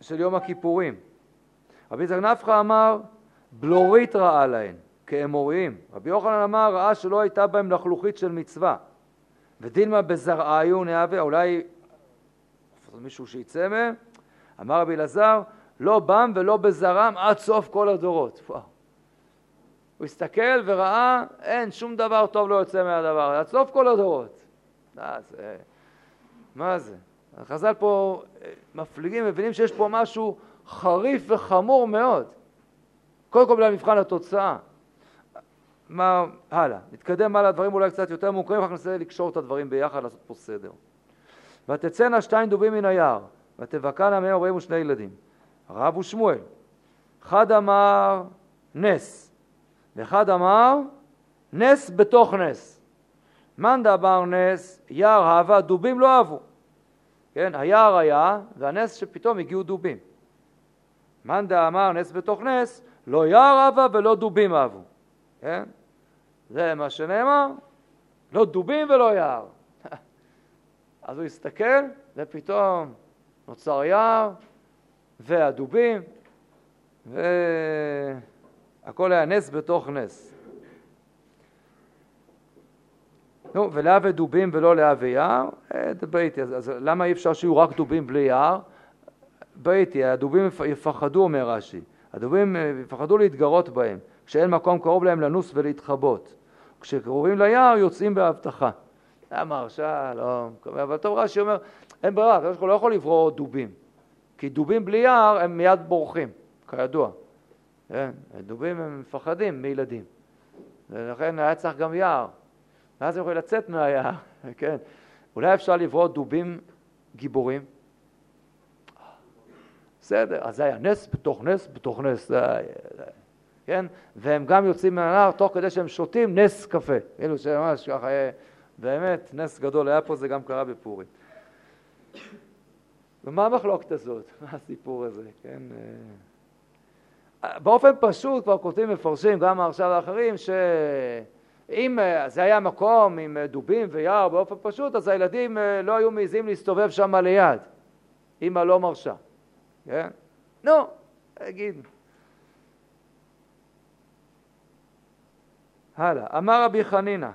של יום הכיפורים. רבי יצחק נפחא אמר, בלורית ראה להן, כאמוריים. רבי יוחנן אמר, ראה שלא הייתה בהם לחלוכית של מצווה. ודילמה בזרעיו נהווה, אולי מישהו שיצא מהם, אמר רבי אלעזר, לא בם ולא בזרם עד סוף כל הדורות. הוא הסתכל וראה, אין, שום דבר טוב לא יוצא מהדבר, עד סוף כל הדורות. מה זה? החז"ל פה אה, מפליגים, מבינים שיש פה משהו חריף וחמור מאוד. קודם כל בגלל מבחן התוצאה. מה, הלאה, נתקדם הלאה, דברים אולי קצת יותר מוכרים, כך ננסה לקשור את הדברים ביחד, לעשות פה סדר. ותצאנה שתיים דובים מן היער, ותבקענה מהם ארבעים ושני ילדים. רב ושמואל. אחד אמר נס, ואחד אמר נס בתוך נס. מאן דאמר נס, יער אהבה, דובים לא אהבו. כן, היער היה, והנס שפתאום הגיעו דובים. מאן דאמר נס בתוך נס, לא יער אהבה ולא דובים אהבו. כן? זה מה שנאמר, לא דובים ולא יער. אז הוא הסתכל, ופתאום נוצר יער, והדובים, והכל היה נס בתוך נס. נו, ולהווה דובים ולא להווה יער, אה, דבר איתי, אז, אז למה אי אפשר שיהיו רק דובים בלי יער? דבר איתי, הדובים יפחדו, אומר רש"י, הדובים אה, יפחדו להתגרות בהם, כשאין מקום קרוב להם לנוס ולהתחבות. כשקרובים ליער יוצאים בהבטחה. למה הרשע, לא אבל טוב רש"י אומר, אין ברירה, הקדוש לא יכול לברוא דובים, כי דובים בלי יער הם מיד בורחים, כידוע. כן? דובים הם מפחדים מילדים, ולכן היה צריך גם יער. ואז הם יכולים לצאת מהיער, כן. אולי אפשר לברוא דובים גיבורים? בסדר, אז זה היה נס בתוך נס בתוך נס, כן? והם גם יוצאים מהנהר תוך כדי שהם שותים נס קפה. כאילו שממש ככה, באמת, נס גדול היה פה, זה גם קרה בפורים. ומה המחלוקת הזאת? מה הסיפור הזה, כן? אה, באופן פשוט כבר כותבים מפרשים, גם עכשיו האחרים, שאם אה, זה היה מקום עם דובים ויער באופן פשוט, אז הילדים אה, לא היו מעיזים להסתובב שם ליד. אמא לא מרשה. כן? נו, אגיד. הלאה. אמר רבי חנינא,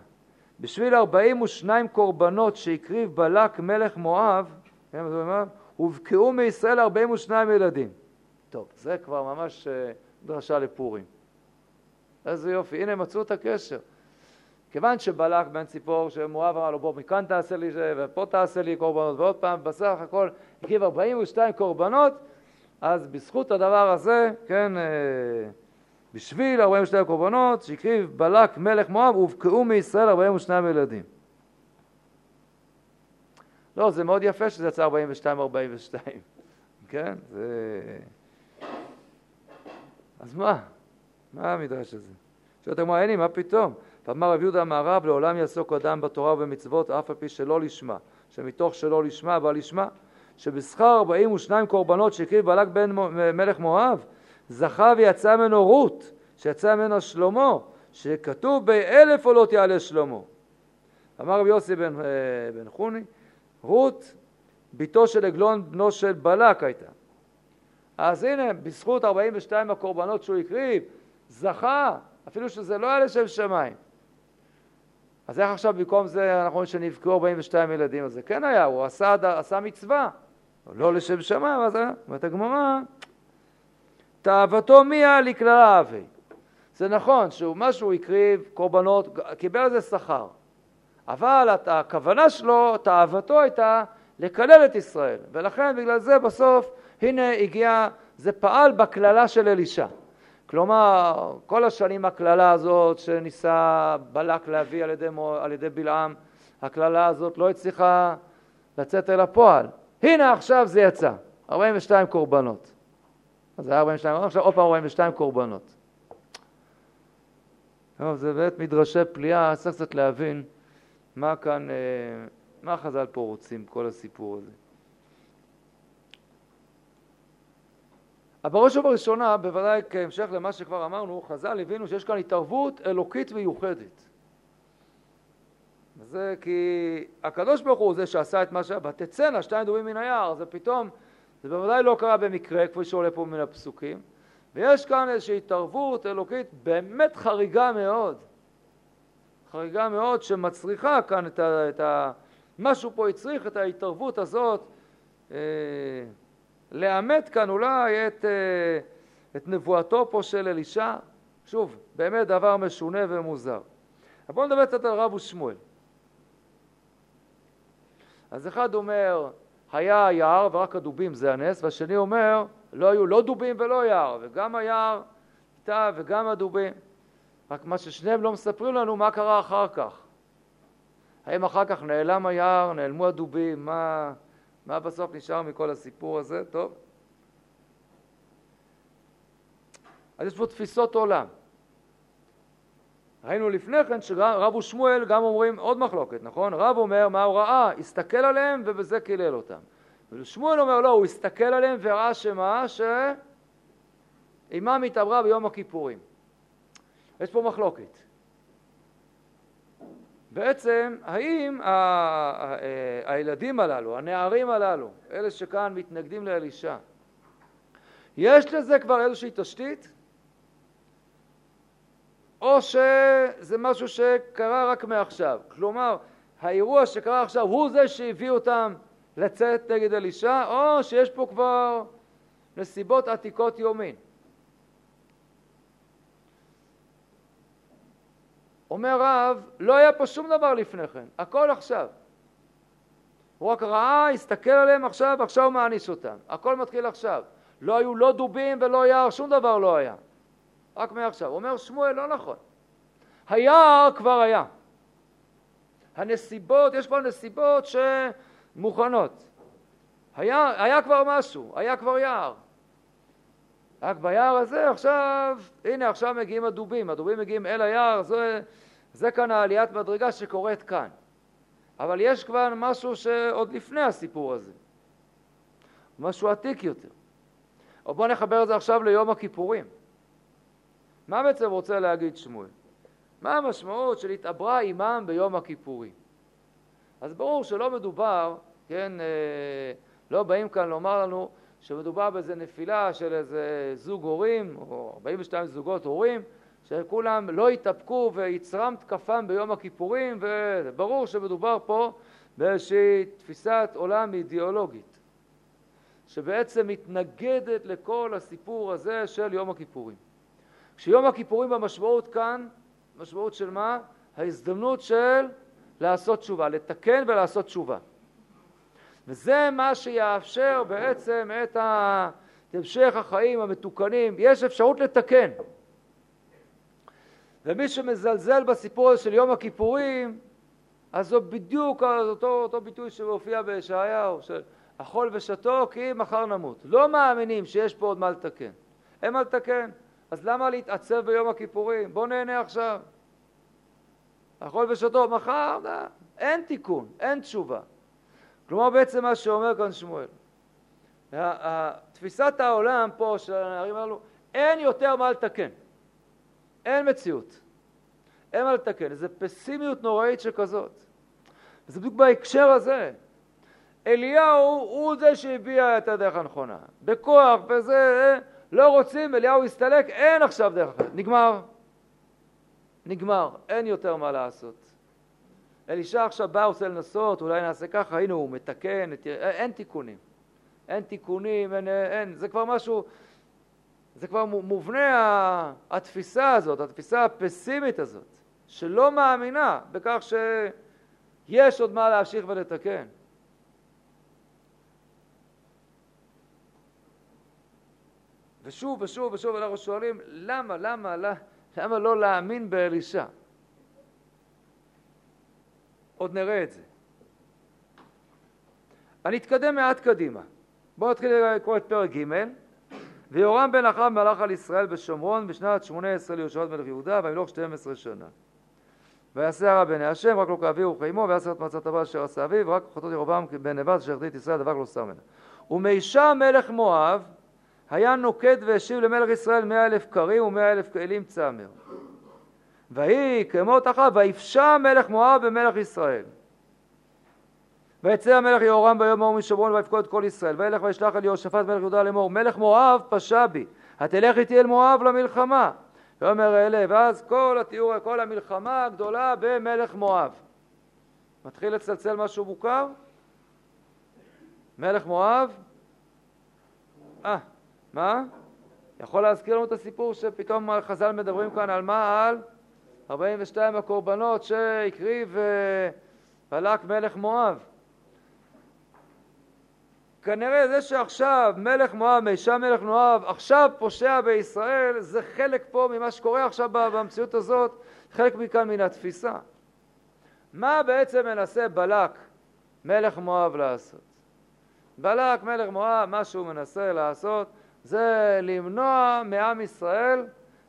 בשביל ארבעים ושניים קורבנות שהקריב בלק מלך מואב, כן, הובקעו מישראל ארבעים ושניים ילדים. טוב, זה כבר ממש אה, דרשה לפורים. איזה יופי, הנה מצאו את הקשר. כיוון שבלק בן ציפור, שמואב אמר לו בוא מכאן תעשה לי זה ופה תעשה לי קורבנות ועוד פעם בסך הכל הקריב 42 קורבנות אז בזכות הדבר הזה, כן, אה, בשביל 42 קורבנות שהקריב בלק מלך מואב, הובקעו מישראל 42 ילדים. לא, זה מאוד יפה שזה יצא 42-42, כן? זה... אז מה? מה המדרש הזה? שואלת הגמרא, אין לי, מה פתאום? ואמר רב יהודה המערב, לעולם יעסוק אדם בתורה ובמצוות, אף על פי שלא לשמה, שמתוך שלא לשמה בא לשמה. שבשכר 42 קורבנות שהקריב בלק בן מלך מואב, זכה ויצא ממנו רות, שיצא ממנו שלמה, שכתוב באלף עולות יעלה שלמה. אמר רבי יוסי בן, אה, בן חוני, רות בתו של עגלון בנו של בלק הייתה. אז הנה, בזכות 42 הקורבנות שהוא הקריב, זכה, אפילו שזה לא היה לשם שמיים. אז איך עכשיו במקום זה אנחנו רואים שנבקעו 42 ילדים? אז זה כן היה, הוא עשה, עשה מצווה. לא לשם שמיים, אז אומרת הגמרא, תאוותו מיה לקללה אבי. זה נכון שהוא מה שהוא הקריב, קורבנות, קיבל על זה שכר. אבל הכוונה שלו, תאוותו הייתה לקלל את ישראל. ולכן בגלל זה בסוף, הנה הגיע, זה פעל בקללה של אלישע. כלומר, כל השנים הקללה הזאת שניסה בלק להביא על ידי, על ידי בלעם, הקללה הזאת לא הצליחה לצאת אל הפועל. הנה עכשיו זה יצא, 42 קורבנות. אז היה 42, עכשיו עוד פעם 42 קורבנות. טוב, זה באמת מדרשי פליאה, צריך קצת להבין מה כאן, אה, מה חז"ל פה רוצים, כל הסיפור הזה. אבל בראש ובראשונה, בוודאי כהמשך למה שכבר אמרנו, חז"ל הבינו שיש כאן התערבות אלוקית מיוחדת. וזה כי הקדוש ברוך הוא זה שעשה את מה שהיה, ותצאנה שתיים דומים מן היער, זה פתאום, זה בוודאי לא קרה במקרה, כפי שעולה פה מן הפסוקים, ויש כאן איזושהי התערבות אלוקית באמת חריגה מאוד, חריגה מאוד שמצריכה כאן את ה... את ה משהו פה הצריך את ההתערבות הזאת, אה, לאמת כאן אולי את, אה, את נבואתו פה של אלישע, שוב, באמת דבר משונה ומוזר. אבל בואו נדבר קצת על רב ושמואל. אז אחד אומר, היה יער ורק הדובים זה הנס, והשני אומר, לא היו לא דובים ולא יער, וגם היער איתה וגם הדובים. רק מה ששניהם לא מספרים לנו, מה קרה אחר כך. האם אחר כך נעלם היער, נעלמו הדובים, מה, מה בסוף נשאר מכל הסיפור הזה? טוב. אז יש פה תפיסות עולם. ראינו לפני כן שרב ושמואל גם אומרים עוד מחלוקת, נכון? רב אומר מה הוא ראה, הסתכל עליהם ובזה קילל אותם. ושמואל אומר לא, הוא הסתכל עליהם וראה שמה? שעימם התעברה ביום הכיפורים. יש פה מחלוקת. בעצם האם הילדים הללו, הנערים הללו, אלה שכאן מתנגדים לאלישע, יש לזה כבר איזושהי תשתית? או שזה משהו שקרה רק מעכשיו. כלומר, האירוע שקרה עכשיו הוא זה שהביא אותם לצאת נגד אלישע, או שיש פה כבר נסיבות עתיקות יומין. אומר רב, לא היה פה שום דבר לפני כן, הכל עכשיו. הוא רק ראה, הסתכל עליהם עכשיו, עכשיו הוא מעניש אותם. הכל מתחיל עכשיו. לא היו לא דובים ולא יער, שום דבר לא היה. רק מעכשיו. אומר שמואל, לא נכון. היער כבר היה. הנסיבות, יש פה נסיבות שמוכנות. היה, היה כבר משהו, היה כבר יער. רק ביער הזה עכשיו, הנה עכשיו מגיעים הדובים, הדובים מגיעים אל היער, זה, זה כאן העליית מדרגה שקורית כאן. אבל יש כבר משהו שעוד לפני הסיפור הזה, משהו עתיק יותר. או בואו נחבר את זה עכשיו ליום הכיפורים. מה בעצם רוצה להגיד שמואל? מה המשמעות של התעברה עמם ביום הכיפורים? אז ברור שלא מדובר, כן, אה, לא באים כאן לומר לנו שמדובר באיזה נפילה של איזה זוג הורים, או 42 זוגות הורים, שכולם לא התאפקו ויצרם תקפם ביום הכיפורים, וברור שמדובר פה באיזושהי תפיסת עולם אידיאולוגית, שבעצם מתנגדת לכל הסיפור הזה של יום הכיפורים. כשיום הכיפורים במשמעות כאן, משמעות של מה? ההזדמנות של לעשות תשובה, לתקן ולעשות תשובה. וזה מה שיאפשר בעצם את המשך החיים המתוקנים. יש אפשרות לתקן. ומי שמזלזל בסיפור הזה של יום הכיפורים, אז זו בדיוק אותו, אותו ביטוי שמופיע בישעיהו, של אכול ושתו כי מחר נמות. לא מאמינים שיש פה עוד מה לתקן. אין מה לתקן. אז למה להתעצב ביום הכיפורים? בוא נהנה עכשיו. אכול ושתו, מחר, אין תיקון, אין תשובה. כלומר בעצם מה שאומר כאן שמואל, תפיסת העולם פה של הנערים הללו, אין יותר מה לתקן, אין מציאות, אין מה לתקן, איזו פסימיות נוראית שכזאת. זה בדיוק בהקשר הזה. אליהו הוא זה שהביע את הדרך הנכונה. בכוח, וזה, לא רוצים, אליהו הסתלק, אין עכשיו דרך אחרת. נגמר. נגמר, אין יותר מה לעשות. אלישע עכשיו בא, רוצה לנסות, אולי נעשה ככה, הנה הוא מתקן, אין תיקונים. אין תיקונים, אין, אין, זה כבר משהו, זה כבר מובנה התפיסה הזאת, התפיסה הפסימית הזאת, שלא מאמינה בכך שיש עוד מה להמשיך ולתקן. ושוב ושוב ושוב אנחנו שואלים, למה, למה, למה, למה לא להאמין באלישע? עוד נראה את זה. אני אתקדם מעט קדימה. בואו נתחיל לקרוא את פרק ג' ויורם בן אחאב מלך על ישראל בשומרון בשנת שמונה עשרה ליהושעת מלך יהודה וימלוך שתים עשרה שנה. ויעשה הרע בעיני השם רק לא כאביו וכאמו ויעשה את מצת הבא אשר עשה אביו ורק חטאות ירבעם בן נבט אשר החטיא את ישראל דבר לא שם ממנה. ומישה מלך מואב היה נוקד והשיב למלך ישראל מאה אלף קרים ומאה אלף כלים צמר. ויהי כמות אחאב ויפשע מלך מואב במלך ישראל. ויצא המלך יהורם ביום ההוא משומרון ויפקוד כל ישראל וילך וישלח אל יהושפט מלך יהודה לאמור מלך מואב פשע בי התלך איתי אל מואב למלחמה ואומר אלה ואז כל התיאור כל המלחמה הגדולה במלך מואב מתחיל לצלצל משהו מוכר? מלך מואב? אה, מה? יכול להזכיר לנו את הסיפור שפתאום חז"ל מדברים כאן על מה? על 42 הקורבנות שהקריב אה, בלק מלך מואב. כנראה זה שעכשיו מלך מואב, מישה מלך מואב, עכשיו פושע בישראל, זה חלק פה ממה שקורה עכשיו במציאות הזאת, חלק מכאן מן התפיסה. מה בעצם מנסה בלק, מלך מואב, לעשות? בלק, מלך מואב, מה שהוא מנסה לעשות זה למנוע מעם ישראל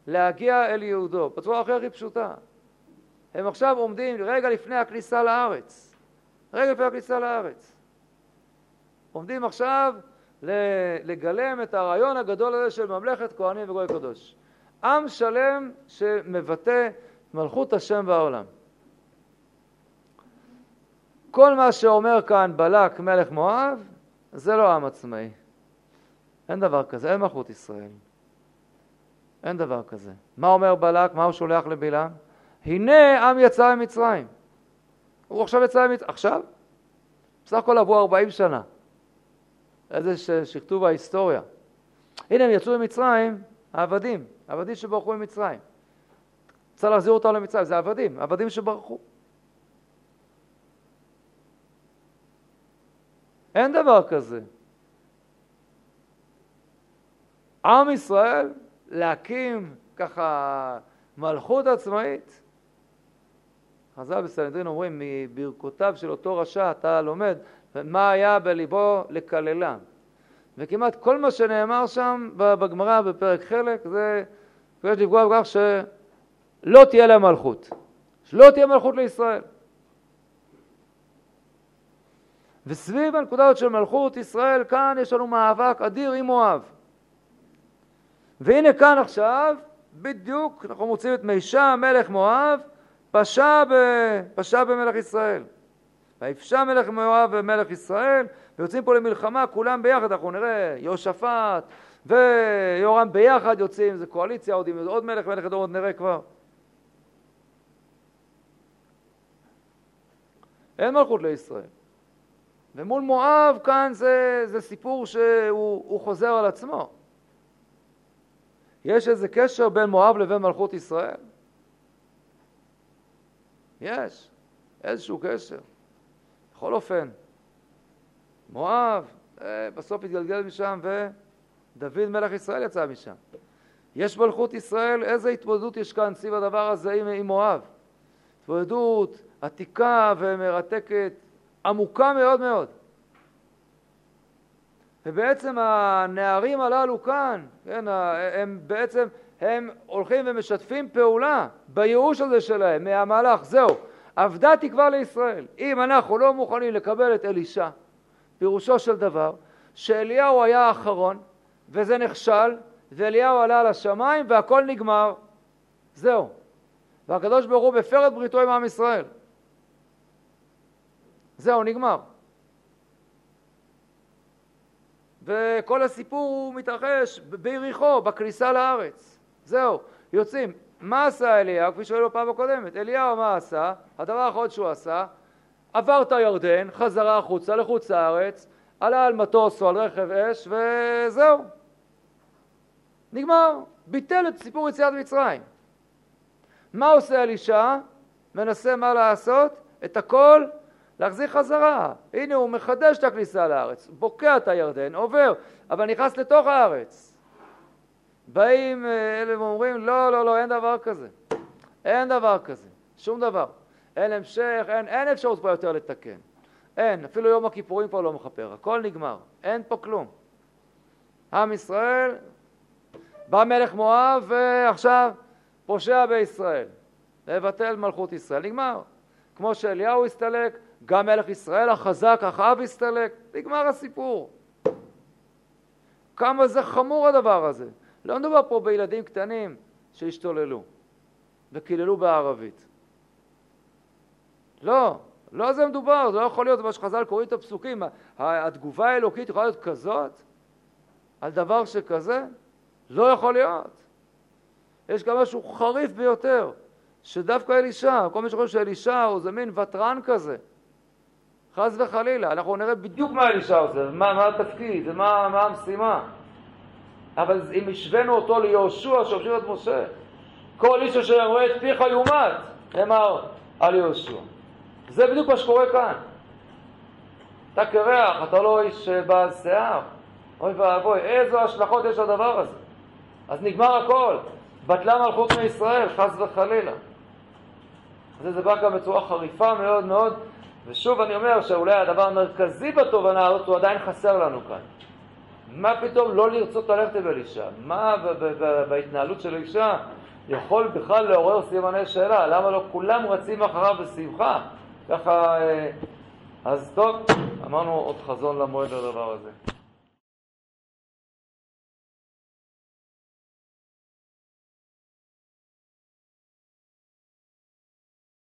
להגיע אל יהודו, בצורה הכי הכי פשוטה. הם עכשיו עומדים רגע לפני הכניסה לארץ, רגע לפני הכניסה לארץ. עומדים עכשיו לגלם את הרעיון הגדול הזה של ממלכת כהנים וגוי קדוש. עם שלם שמבטא מלכות השם בעולם. כל מה שאומר כאן בלק מלך מואב זה לא עם עצמאי. אין דבר כזה, אין מלכות ישראל. אין דבר כזה. מה אומר בלק? מה הוא שולח לבלעם? הנה עם יצא ממצרים. הוא עכשיו יצא ממצרים. עכשיו? בסך הכל עברו 40 שנה. איזה שכתוב ההיסטוריה. הנה הם יצאו ממצרים, העבדים, העבדים שברחו ממצרים. צריך להחזיר אותם למצרים, זה עבדים, עבדים שברחו. אין דבר כזה. עם ישראל להקים ככה מלכות עצמאית? חז"ל בסנהדרין אומרים, מברכותיו של אותו רשע אתה לומד מה היה בליבו לקללה. וכמעט כל מה שנאמר שם בגמרא בפרק חלק זה יש לפגוע בכך שלא תהיה להם מלכות, שלא תהיה מלכות לישראל. וסביב הנקודה הזאת של מלכות ישראל, כאן יש לנו מאבק אדיר עם מואב. והנה כאן עכשיו, בדיוק, אנחנו מוצאים את מישה מלך מואב, פשע, ב... פשע במלך ישראל. ויפשע מלך מואב ומלך ישראל, ויוצאים פה למלחמה כולם ביחד, אנחנו נראה יהושפט ויורם ביחד יוצאים, זה קואליציה עוד עם עוד מלך, מלך אדום עוד נראה כבר. אין מלכות לישראל. ומול מואב כאן זה, זה סיפור שהוא חוזר על עצמו. יש איזה קשר בין מואב לבין מלכות ישראל? יש, איזשהו קשר. בכל אופן, מואב אה, בסוף התגלגל משם ודוד מלך ישראל יצא משם. יש מלכות ישראל, איזה התמודדות יש כאן סביב הדבר הזה עם, עם מואב? התמודדות עתיקה ומרתקת, עמוקה מאוד מאוד. ובעצם הנערים הללו כאן, כן, הם בעצם, הם הולכים ומשתפים פעולה בייאוש הזה שלהם מהמהלך. זהו, אבדה תקווה לישראל. אם אנחנו לא מוכנים לקבל את אלישע, פירושו של דבר שאליהו היה האחרון, וזה נכשל, ואליהו עלה לשמיים והכל נגמר. זהו. והקדוש ברוך הוא מפר את בריתו עם עם ישראל. זהו, נגמר. וכל הסיפור הוא מתרחש ביריחו, בכניסה לארץ. זהו, יוצאים. מה עשה אליהו? כפי שראינו בפעם הקודמת. אליהו מה עשה? הדבר האחרון שהוא עשה, עבר את הירדן, חזרה החוצה לחוץ לארץ, עלה על מטוס או על רכב אש, וזהו. נגמר. ביטל את סיפור יציאת מצרים. מה עושה אלישע? מנסה מה לעשות? את הכל להחזיר חזרה. הנה הוא מחדש את הכניסה לארץ, בוקע את הירדן, עובר, אבל נכנס לתוך הארץ. באים אה, אלה ואומרים, לא, לא, לא, אין דבר כזה. אין דבר כזה, שום דבר. אין המשך, אין, אין אפשרות פה יותר לתקן. אין, אפילו יום הכיפורים פה לא מכפר, הכל נגמר, אין פה כלום. עם ישראל, בא מלך מואב ועכשיו פושע בישראל, לבטל מלכות ישראל, נגמר. כמו שאליהו הסתלק, גם מלך ישראל החזק, אחאב הסתלק, נגמר הסיפור. כמה זה חמור הדבר הזה. לא מדובר פה בילדים קטנים שהשתוללו וקיללו בערבית. לא, לא זה מדובר, זה לא יכול להיות, מה שחז"ל קוראים את הפסוקים, התגובה האלוקית יכולה להיות כזאת על דבר שכזה? לא יכול להיות. יש גם משהו חריף ביותר, שדווקא אלישע, כל מי שחושב שאלישע הוא איזה מין ותרן כזה, חס וחלילה, אנחנו נראה בדיוק מה אלישע עושה, מה, מה התפקיד, מה, מה המשימה. אבל אם השווינו אותו ליהושע שהושיב את משה, כל איש אשר רואה את פיך יומת, נאמר על יהושע. זה בדיוק מה שקורה כאן. אתה קרח, אתה לא איש בעל שיער. אוי ואבוי, איזה השלכות יש לדבר הזה. אז נגמר הכל. בטלה מלכות מישראל, חס וחלילה. זה בא גם בצורה חריפה מאוד מאוד, ושוב אני אומר שאולי הדבר המרכזי בתובנה הזאת הוא עדיין חסר לנו כאן. מה פתאום לא לרצות ללכת אל אלישע? מה בהתנהלות של אלישע יכול בכלל לעורר סימני שאלה? למה לא כולם רצים אחריו בשמחה? ככה, אה, אז טוב, אמרנו עוד חזון למועד לדבר הזה.